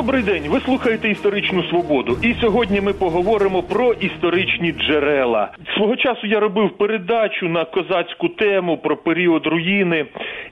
Добрий день. Ви слухаєте історичну свободу. І сьогодні ми поговоримо про історичні джерела. Свого часу я робив передачу на козацьку тему про період руїни,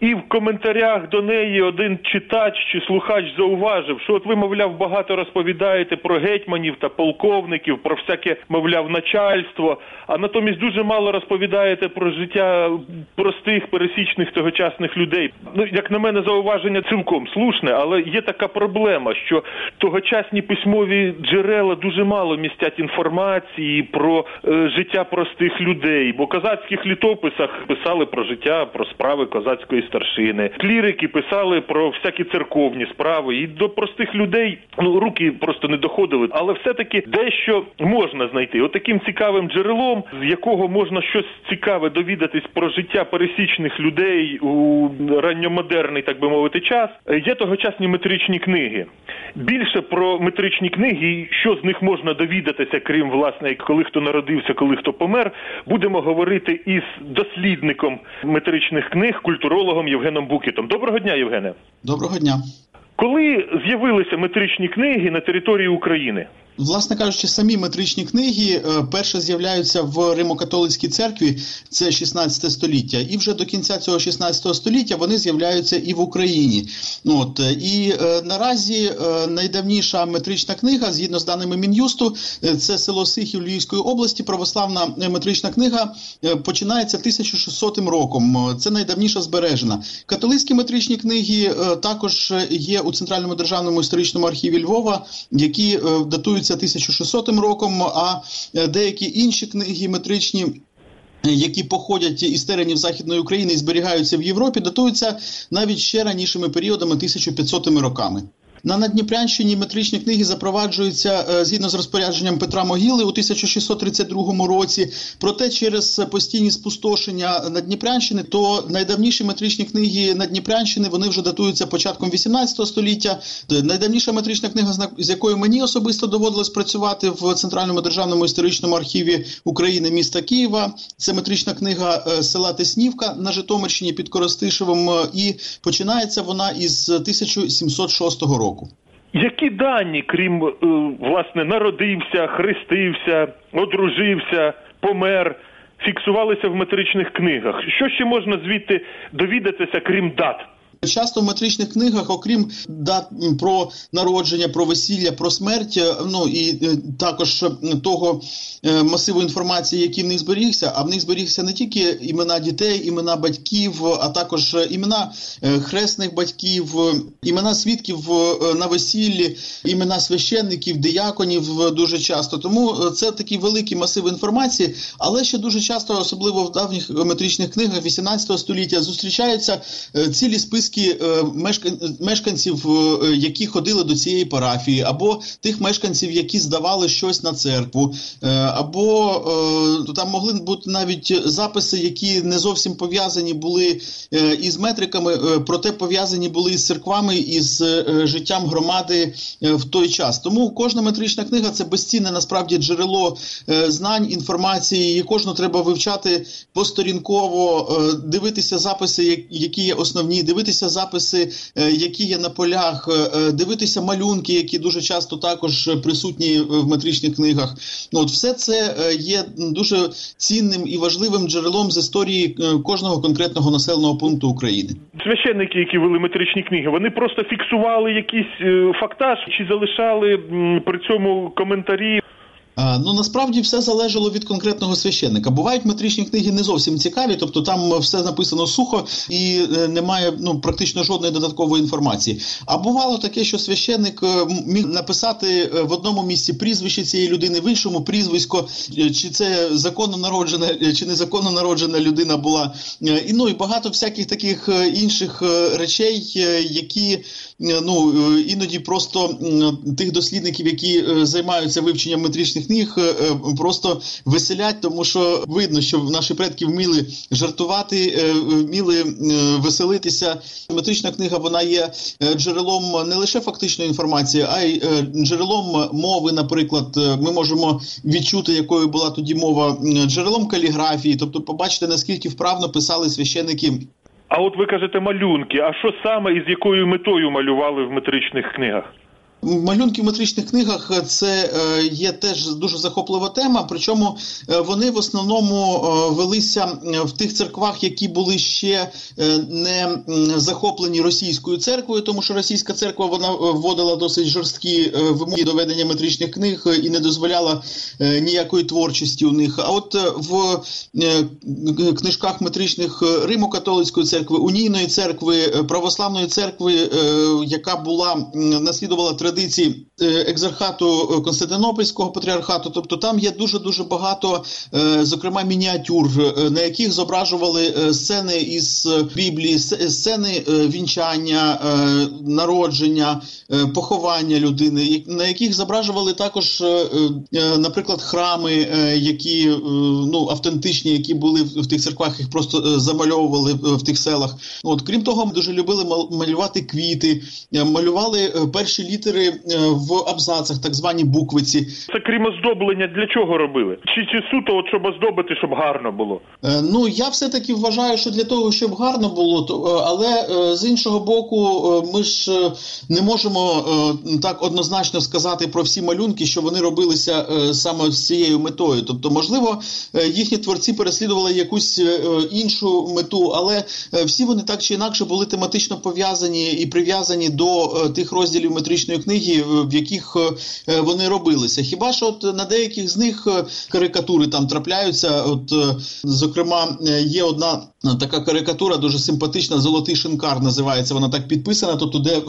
і в коментарях до неї один читач чи слухач зауважив, що от ви, мовляв, багато розповідаєте про гетьманів та полковників, про всяке, мовляв, начальство, а натомість дуже мало розповідаєте про життя простих пересічних тогочасних людей. Ну як на мене, зауваження цілком слушне, але є така проблема що тогочасні письмові джерела дуже мало містять інформації про е, життя простих людей, бо козацьких літописах писали про життя, про справи козацької старшини. Клірики писали про всякі церковні справи, і до простих людей ну руки просто не доходили. Але все-таки дещо можна знайти. Отаким От цікавим джерелом, з якого можна щось цікаве довідатись про життя пересічних людей у ранньомодерний, так би мовити, час. Є тогочасні метричні книги. Більше про метричні книги і що з них можна довідатися, крім власне, коли хто народився, коли хто помер, будемо говорити із дослідником метричних книг, культурологом Євгеном Букітом. Доброго дня, Євгене. Доброго дня. Коли з'явилися метричні книги на території України? Власне кажучи, самі метричні книги е, перше з'являються в Римо-католицькій церкві, це 16 століття, і вже до кінця цього 16 століття вони з'являються і в Україні. От і е, наразі е, найдавніша метрична книга, згідно з даними мін'юсту, е, це село Сихів Львівської області. Православна метрична книга е, починається 1600 роком. Це найдавніша збережена. Католицькі метричні книги е, також є у центральному державному історичному архіві Львова, які датують датуються 1600 роком, а е, деякі інші книги метричні. Які походять із теренів західної України і зберігаються в Європі, датуються навіть ще ранішими періодами 1500 роками. На Надніпрянщині метричні книги запроваджуються е, згідно з розпорядженням Петра Могили у 1632 році. Проте через постійні спустошення Надніпрянщини, то найдавніші метричні книги Надніпрянщини вони вже датуються початком 18 століття. Найдавніша метрична книга, з якою мені особисто доводилось працювати в центральному державному історичному архіві України міста Києва. Це метрична книга е, села Теснівка на Житомирщині під Коростишевим, і починається вона із 1706 року року. Які дані, крім е, власне, народився, хрестився, одружився, помер, фіксувалися в метричних книгах? Що ще можна звідти довідатися, крім дат? Часто в метричних книгах, окрім дат про народження, про весілля, про смерть, е, ну і е, також того е, масиву інформації, який в них зберігся, а в них зберігся не тільки імена дітей, імена батьків, а також імена хресних батьків, імена свідків на весіллі, імена священників, дияконів дуже часто. Тому це такий великий масив інформації, але ще дуже часто, особливо в давніх метричних книгах 18 століття, зустрічаються цілі списки списки е, мешканців, е, які ходили до цієї парафії, або тих мешканців, які здавали щось на церкву, е, або там могли бути навіть записи, які не зовсім пов'язані були із метриками, проте пов'язані були із церквами і з життям громади в той час. Тому кожна метрична книга це безцінне насправді джерело знань, інформації, і кожну треба вивчати посторінково, дивитися записи, які є основні, дивитися дивитися записи, е, які є на полях, е, е, дивитися малюнки, які дуже часто також присутні в метричних книгах. Ну, от все це є дуже цінним і важливим джерелом з історії кожного конкретного населеного пункту України. Священники, які вели метричні книги, вони просто фіксували якийсь фактаж чи залишали при цьому коментарі. Ну насправді все залежало від конкретного священника. Бувають метричні книги не зовсім цікаві, тобто там все написано сухо і е, немає ну практично жодної додаткової інформації. А бувало таке, що священник е, міг написати е, в одному місці прізвище цієї людини, в іншому прізвисько, чи це законно народжена, чи незаконно народжена людина була. І ну і багато всяких таких інших речей, які ну іноді просто тих дослідників, які займаються вивченням метричних книг е, е, просто веселять, тому що видно, що наші предки вміли жартувати, е, вміли веселитися. Метрична книга вона є джерелом не лише фактичної інформації, а й джерелом мови. Наприклад, ми можемо відчути, якою була тоді мова, джерелом каліграфії, тобто побачити наскільки вправно писали священики. А от ви кажете малюнки. А що саме і з якою метою малювали в метричних книгах? Малюнки в метричних книгах це е, є теж дуже захоплива тема. Причому е, вони в основному е, велися в тих церквах, які були ще не захоплені російською церквою, тому що російська церква вона вводила досить жорсткі вимоги до ведення метричних книг і не дозволяла ніякої творчості у них. А от в книжках метричних Римо-католицької церкви, унійної церкви, православної церкви, яка була наслідувала традицію традиції е, екзархату е, Константинопольського патріархату, тобто там є дуже дуже багато, е, зокрема, мініатюр, на яких зображували сцени із Біблії, сцени вінчання, народження, поховання людини, на яких зображували також, наприклад, храми, які ну автентичні, які були в тих церквах, їх просто замальовували в тих селах. От крім того, ми дуже любили малювати квіти, малювали перші літери е, в абзацах, так звані буквиці. Це крім оздоблення, для чого робили? Чи чи суто, от щоб оздобити, щоб гарно було? Е, ну я все таки вважаю, що для того, щоб гарно було, то е, але з іншого боку, ми ж не можемо так однозначно сказати про всі малюнки, що вони робилися саме з цією метою. Тобто, можливо, їхні творці переслідували якусь іншу мету, але всі вони так чи інакше були тематично пов'язані і прив'язані до тих розділів метричної книги, в яких е, вони робилися. Хіба що от на деяких з них е, карикатури там трапляються? От е, зокрема, є одна така карикатура, дуже симпатична. Золотий шинкар називається. Вона так підписана. Тобто, де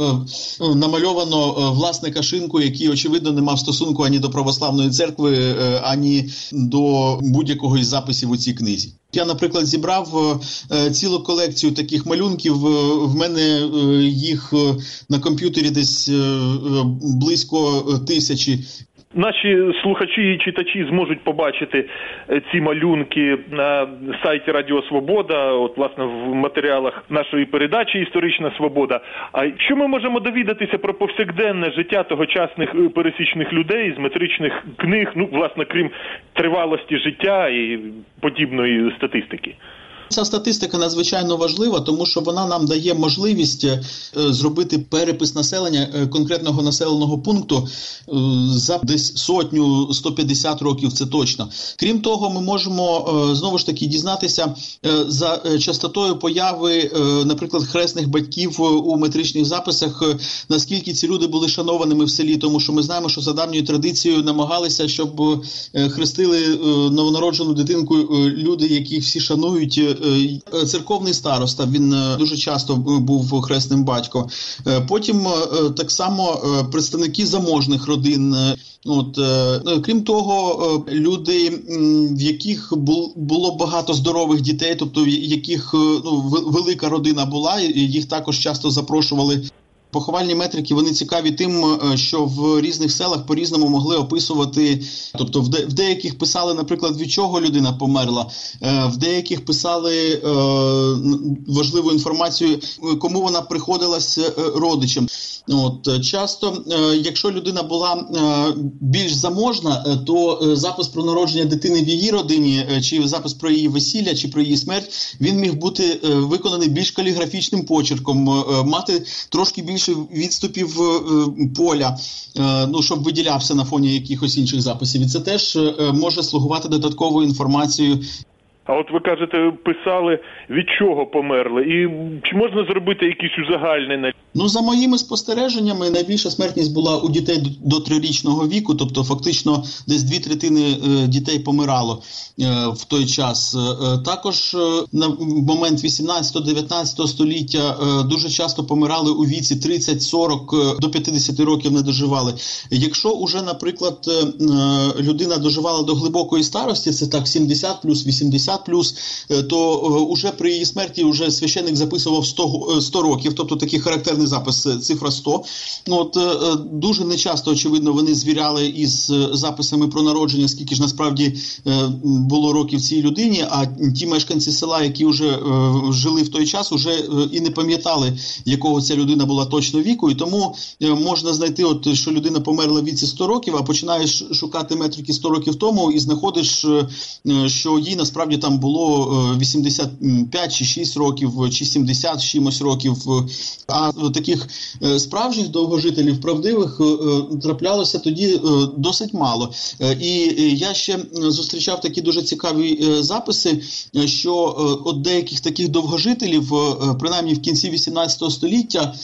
намальовано власника шинку, який очевидно не мав стосунку ані до православної церкви, ані до будь-якого із записів у цій книзі. Я, наприклад, зібрав е, цілу колекцію таких малюнків. Е, в мене е, їх на комп'ютері десь близько тисячі. Наші слухачі і читачі зможуть побачити е, ці малюнки на сайті Радіо Свобода, от власне в матеріалах нашої передачі Історична Свобода. А що ми можемо довідатися про повсякденне життя тогочасних е, пересічних людей з метричних книг, ну власне, крім тривалості життя і подібної статистики? Ця статистика надзвичайно важлива, тому що вона нам дає можливість е, зробити перепис населення е, конкретного населеного пункту е, за десь сотню 150 років. Це точно. Крім того, ми можемо знову ж таки дізнатися за частотою появи, наприклад, хресних батьків у метричних записах, наскільки ці люди були шанованими в селі, тому що ми знаємо, що за давньою традицією намагалися, щоб хрестили новонароджену дитинку люди, яких всі шанують. Е, церковний староста. Він е, дуже часто був хресним батьком. Е, потім так само представники заможних родин. От крім того, люди, в яких було багато здорових дітей, тобто в яких ну велика родина була, їх також часто запрошували Поховальні метрики вони цікаві тим, е, що в різних селах по різному могли описувати. Тобто, в, де, в деяких писали, наприклад, від чого людина померла, е, в деяких писали е, важливу інформацію, кому вона приходилась родичем. От часто, якщо людина була більш заможна, то запис про народження дитини в її родині, чи запис про її весілля, чи про її смерть, він міг бути виконаний більш каліграфічним почерком, мати трошки більш більше відступів е, поля, е, ну щоб виділявся на фоні якихось інших записів, і це теж е, може слугувати додатковою інформацією. А от ви кажете, писали від чого померли, і чи можна зробити якісь узагальнення? Ну за моїми спостереженнями, найбільша смертність була у дітей до трирічного віку, тобто фактично десь дві третини е, дітей помирало е, в той час. Е, також на момент 18-19 століття дуже часто помирали у віці 30-40 до 50 років не доживали. Якщо уже, наприклад, людина доживала до глибокої старості, це так 70 плюс 80 плюс, то уже при її смерті вже священник записував 100, 100 років, тобто такий характерний запис е, цифра 100. Ну, от е, е, Дуже нечасто, очевидно, вони звіряли із записами про народження, скільки ж насправді було років цій людині. А ті мешканці села, які вже жили в той час, вже і не пам'ятали, якого ця людина була точно віку. І тому можна знайти, от що людина померла в віці 100 років, а починаєш шукати метрики 100 років тому, і знаходиш, що їй насправді там було 85 чи 6 років, чи 70 чимось років. А таких справжніх довгожителів правдивих траплялося тоді досить мало. І я ще зустрічав такі дуже цікаві записи, що от деяких таких довгожителів, принаймні в кінці 18 століття,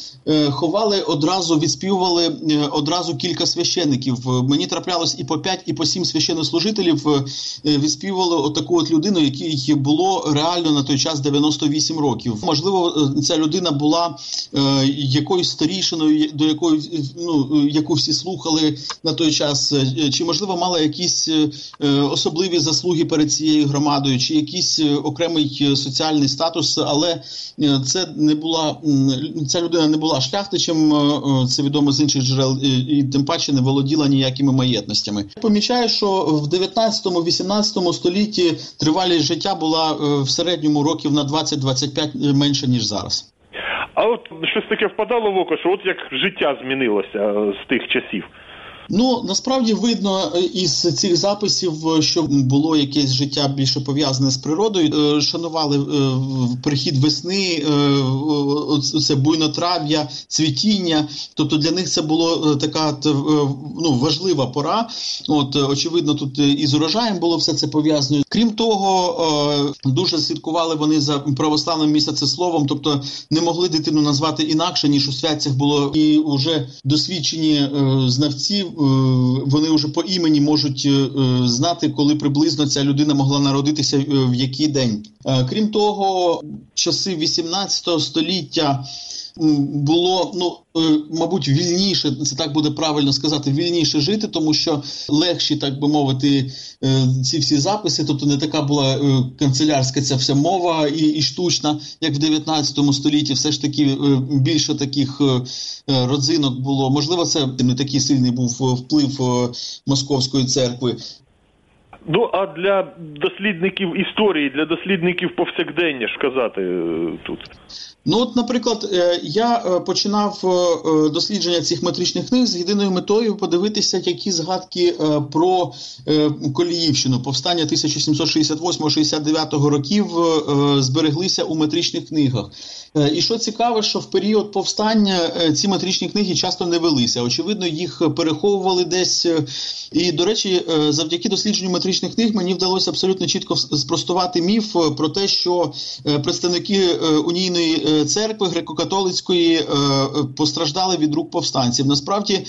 ховали одразу відспівували одразу кілька священиків. Мені траплялось і по 5, і по 7 священнослужителів відспівували отаку от людину, якій було реально на той час 98 років. Можливо, ця людина була якоюсь старішиною, до якої ну яку всі слухали на той час, чи можливо мала якісь особливі заслуги перед цією громадою, чи якийсь окремий соціальний статус, але це не була ця людина не була шляхтичем, це відомо з інших джерел, і тим паче не володіла ніякими маєтностями. Помічаю, що в 19-18 столітті тривалість життя була в середньому років на 20-25 менше ніж зараз. А от щось таке впадало в око, що от як життя змінилося з тих часів. Ну насправді видно е, із цих записів, е, що було якесь життя більше пов'язане з природою. Е, шанували прихід весни, це буйнотрав'я, цвітіння. Тобто для них це було така ну, важлива пора. От очевидно, тут із урожаєм було все це пов'язано. Крім того, дуже слідкували вони за православним місяцесловом, тобто не могли дитину назвати інакше ніж у святцях було і вже досвідчені знавці вони вже по імені можуть е, знати, коли приблизно ця людина могла народитися е, в який день. Крім того, часи 18 століття. Було ну мабуть вільніше, це так буде правильно сказати, вільніше жити, тому що легші, так би мовити, ці всі записи, тобто не така була канцелярська ця вся мова і і штучна, як в 19 столітті, все ж таки більше таких родзинок було. Можливо, це не такий сильний був вплив московської церкви. Ну а для дослідників історії, для дослідників повсякдення ж казати е, тут. Ну, от, наприклад, е, я е, починав дослідження цих метричних книг з єдиною метою подивитися, які згадки про Коліївщину, повстання 1768-69 років збереглися у метричних книгах. І що цікаве, що в період повстання ці метричні книги часто не велися. Очевидно, їх переховували десь. І, до речі, завдяки дослідженню метричних історичних книг мені вдалося абсолютно чітко спростувати міф е, про те, що е, представники е, унійної церкви греко-католицької постраждали від рук повстанців. Насправді,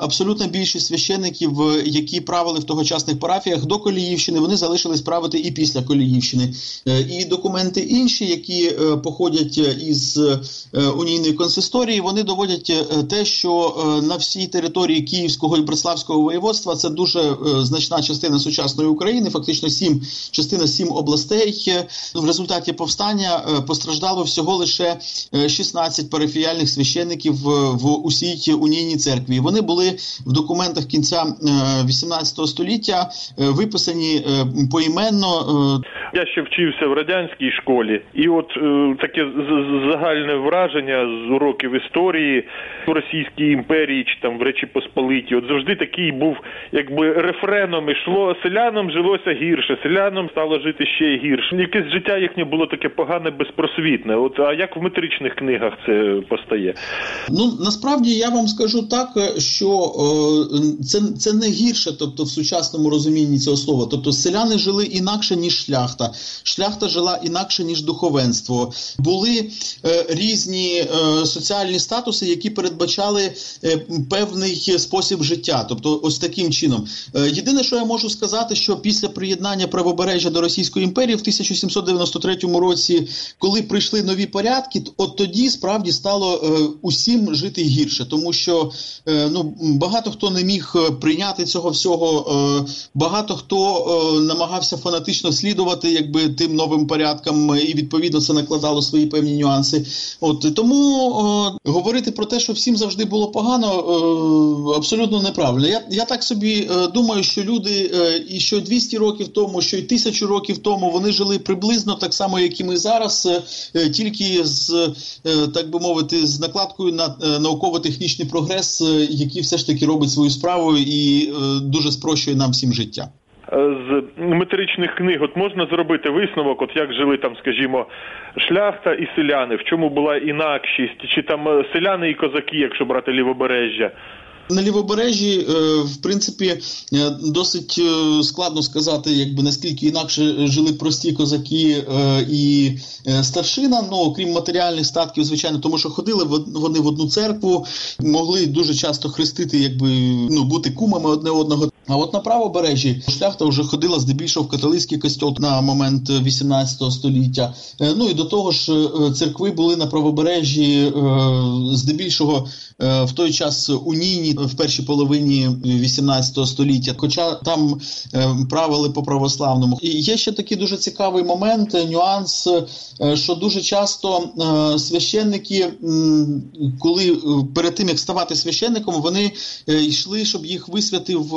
абсолютна більшість священників, які правили в тогочасних парафіях до Коліївщини, вони залишились правити і після Коліївщини. І документи інші, які походять із унійної консисторії, вони доводять те, що на всій території Київського і Братславського воєводства це дуже значна частина сучасної сучасної України, фактично сім частина сім областей. В результаті повстання е, постраждало всього лише 16 е, парафіяльних священників в усій унійній церкві. Вони були в документах кінця 18 е, століття виписані поіменно. Я ще вчився в радянській школі, і от е, таке загальне враження з уроків історії в Російській імперії чи там в Речі Посполиті. От завжди такий був, якби рефреном ішло селянам жилося гірше, селянам стало жити ще гірше. Якесь життя їхнє було таке погане, безпросвітне. От а як в метричних книгах це постає? Ну насправді я вам скажу так, що е, це це не гірше, тобто в сучасному розумінні цього слова. Тобто селяни жили інакше ніж шляхта. Шляхта жила інакше ніж духовенство. Були е, різні е, соціальні статуси, які передбачали е, певний спосіб життя. Тобто, ось таким чином. Е, єдине, що я можу сказати, що після приєднання правобережжя до Російської імперії в 1793 році, коли прийшли нові порядки, от тоді справді стало е, усім жити гірше, тому що е, ну багато хто не міг прийняти цього всього, е, багато хто е, намагався фанатично слідувати якби тим новим порядкам, і відповідно це накладало свої певні нюанси. От тому говорити про те, що всім завжди було погано, абсолютно неправильно. Я я так собі е, думаю, що люди е, і що 200 років тому, що й тисячу років тому вони жили приблизно так само, як і ми зараз, е, тільки з так би мовити, з накладкою на науково-технічний прогрес, який все ж таки робить свою справу і дуже спрощує нам всім життя. з метричних книг, от можна зробити висновок, от як жили там, скажімо, шляхта і селяни, в чому була інакшість, чи там селяни і козаки, якщо брати лівобережжя. На лівобережжі, е, в принципі, е, досить е, складно сказати, якби наскільки інакше жили прості козаки і старшина. Ну окрім матеріальних статків, звичайно, тому що ходили вони в одну церкву, могли дуже часто хрестити, якби ну бути кумами одне одного. А от на правобережжі шляхта вже ходила здебільшого в католицький костьол на момент 18 століття. Ну і до того ж, церкви були на правобережжі здебільшого в той час унійні в першій половині 18 століття, хоча там е, правили по православному. І є ще такий дуже цікавий момент, нюанс, е, що дуже часто е, священники, коли перед тим як ставати священником, вони йшли, щоб їх висвятив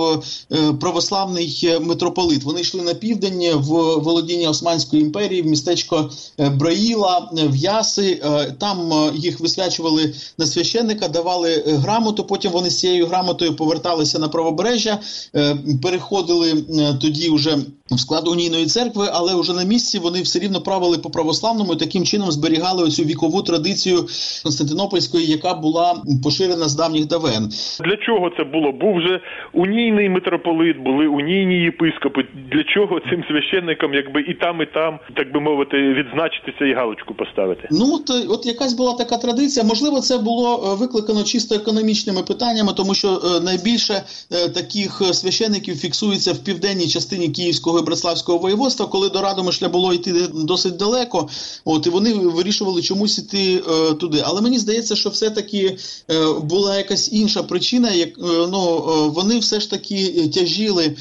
православний митрополит. Вони йшли на південь в володіння Османської імперії, в містечко Браїла, в Яси. Там їх висвячували на священника, давали грамоту. Потім вони з цієї цією грамотою поверталися на правобережжя, е, переходили е, тоді вже в склад унійної церкви, але вже на місці вони все рівно правили по православному і таким чином зберігали оцю вікову традицію Константинопольської, яка була поширена з давніх давен. Для чого це було? Був вже унійний митрополит, були унійні єпископи. Для чого цим священникам, якби і там, і там, так би мовити, відзначитися і галочку поставити? Ну от, от якась була така традиція. Можливо, це було е, викликано чисто економічними питаннями, тому що е, найбільше е, таких священників фіксується в південній частині Київського і Братславського воєводства, коли до Радомишля було йти досить далеко. От і вони вирішували чомусь іти е, туди. Але мені здається, що все-таки е, була якась інша причина. Як е, ну вони все ж таки тяжіли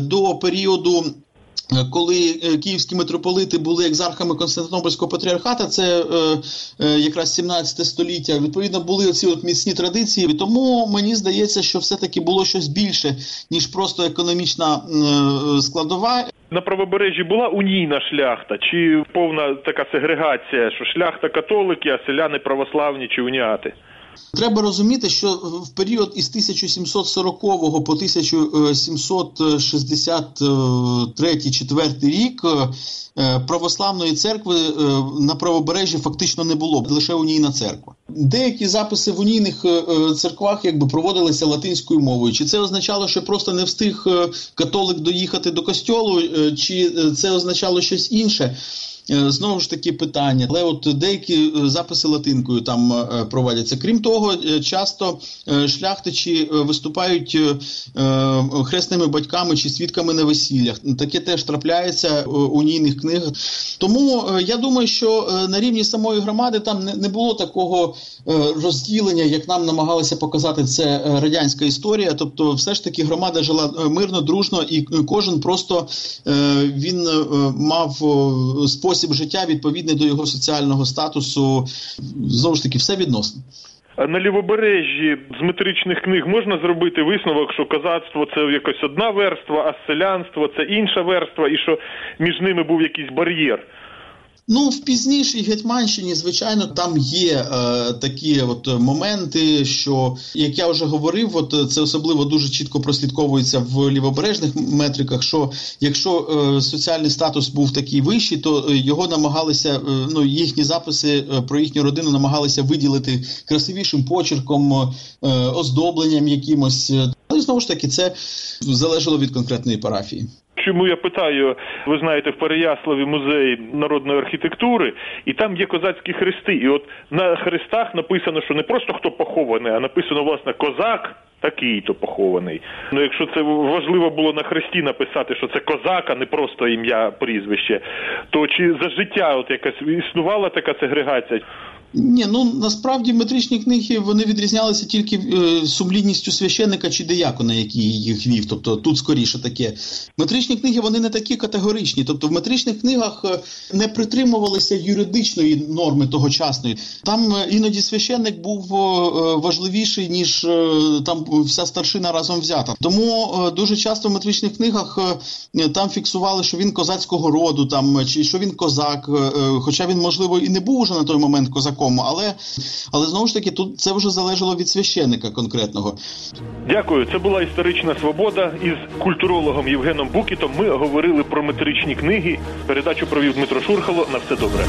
до періоду Е, коли е, київські митрополити були екзархами Константинопольського патріархата, це е, е, якраз 17 століття. Відповідно, були оці от міцні традиції. Тому мені здається, що все-таки було щось більше ніж просто економічна е, складова. На правобережжі була унійна шляхта, чи повна така сегрегація, що шляхта католики, а селяни православні чи уніати? Треба розуміти, що в період із 1740 по 1763-4 рік е, православної церкви е, на правобережжі фактично не було, лише унійна церква. Деякі записи в унійних е, церквах якби проводилися латинською мовою. Чи це означало, що просто не встиг католик доїхати до костьолу, чи це означало щось інше? Е, знову ж таки питання, але от деякі е, записи латинкою там е, проводяться. Крім того, часто шляхтичі виступають хресними батьками чи свідками на весіллях. Таке теж трапляється у унійних книгах. Тому я думаю, що на рівні самої громади там не було такого розділення, як нам намагалися показати це радянська історія. Тобто, все ж таки громада жила мирно, дружно, і кожен просто він мав спосіб спосіб життя відповідний до його соціального статусу. Знову ж таки, все відносно. На лівобережжі з метричних книг можна зробити висновок, що козацтво це якось одна верства, а селянство це інша верства, і що між ними був якийсь бар'єр. Ну, в пізнішій Гетьманщині, звичайно, там є е, такі от моменти, що як я вже говорив, от це особливо дуже чітко прослідковується в лівобережних метриках. Що якщо е, соціальний статус був такий вищий, то його намагалися е, ну їхні записи е, про їхню родину намагалися виділити красивішим почерком, е, оздобленням якимось. Але знову ж таки, це залежало від конкретної парафії. Чому я питаю, ви знаєте, в Переяславі музей народної архітектури, і там є козацькі хрести. І от на хрестах написано, що не просто хто похований, а написано, власне, козак. Такий-то похований. Ну, якщо це важливо було на хресті написати, що це козак, а не просто ім'я прізвище, то чи за життя от якась існувала така сегрегація? Ні, ну насправді метричні книги вони відрізнялися тільки е, сумлінністю священника чи деякона, який їх вів. Тобто тут скоріше таке. Метричні книги вони не такі категоричні. Тобто в метричних книгах е, не притримувалися юридичної норми тогочасної. Там е, іноді священник був е, важливіший, ніж там вся старшина разом взята. Тому дуже часто в метричних книгах там фіксували, що він козацького роду, там чи що він козак, хоча він, можливо, і не був уже на той момент козаком такому, але але знову ж таки тут це вже залежало від священника конкретного. Дякую. Це була історична свобода. Із культурологом Євгеном Букітом ми говорили про метричні книги. Передачу провів Дмитро Шурхало. На все добре.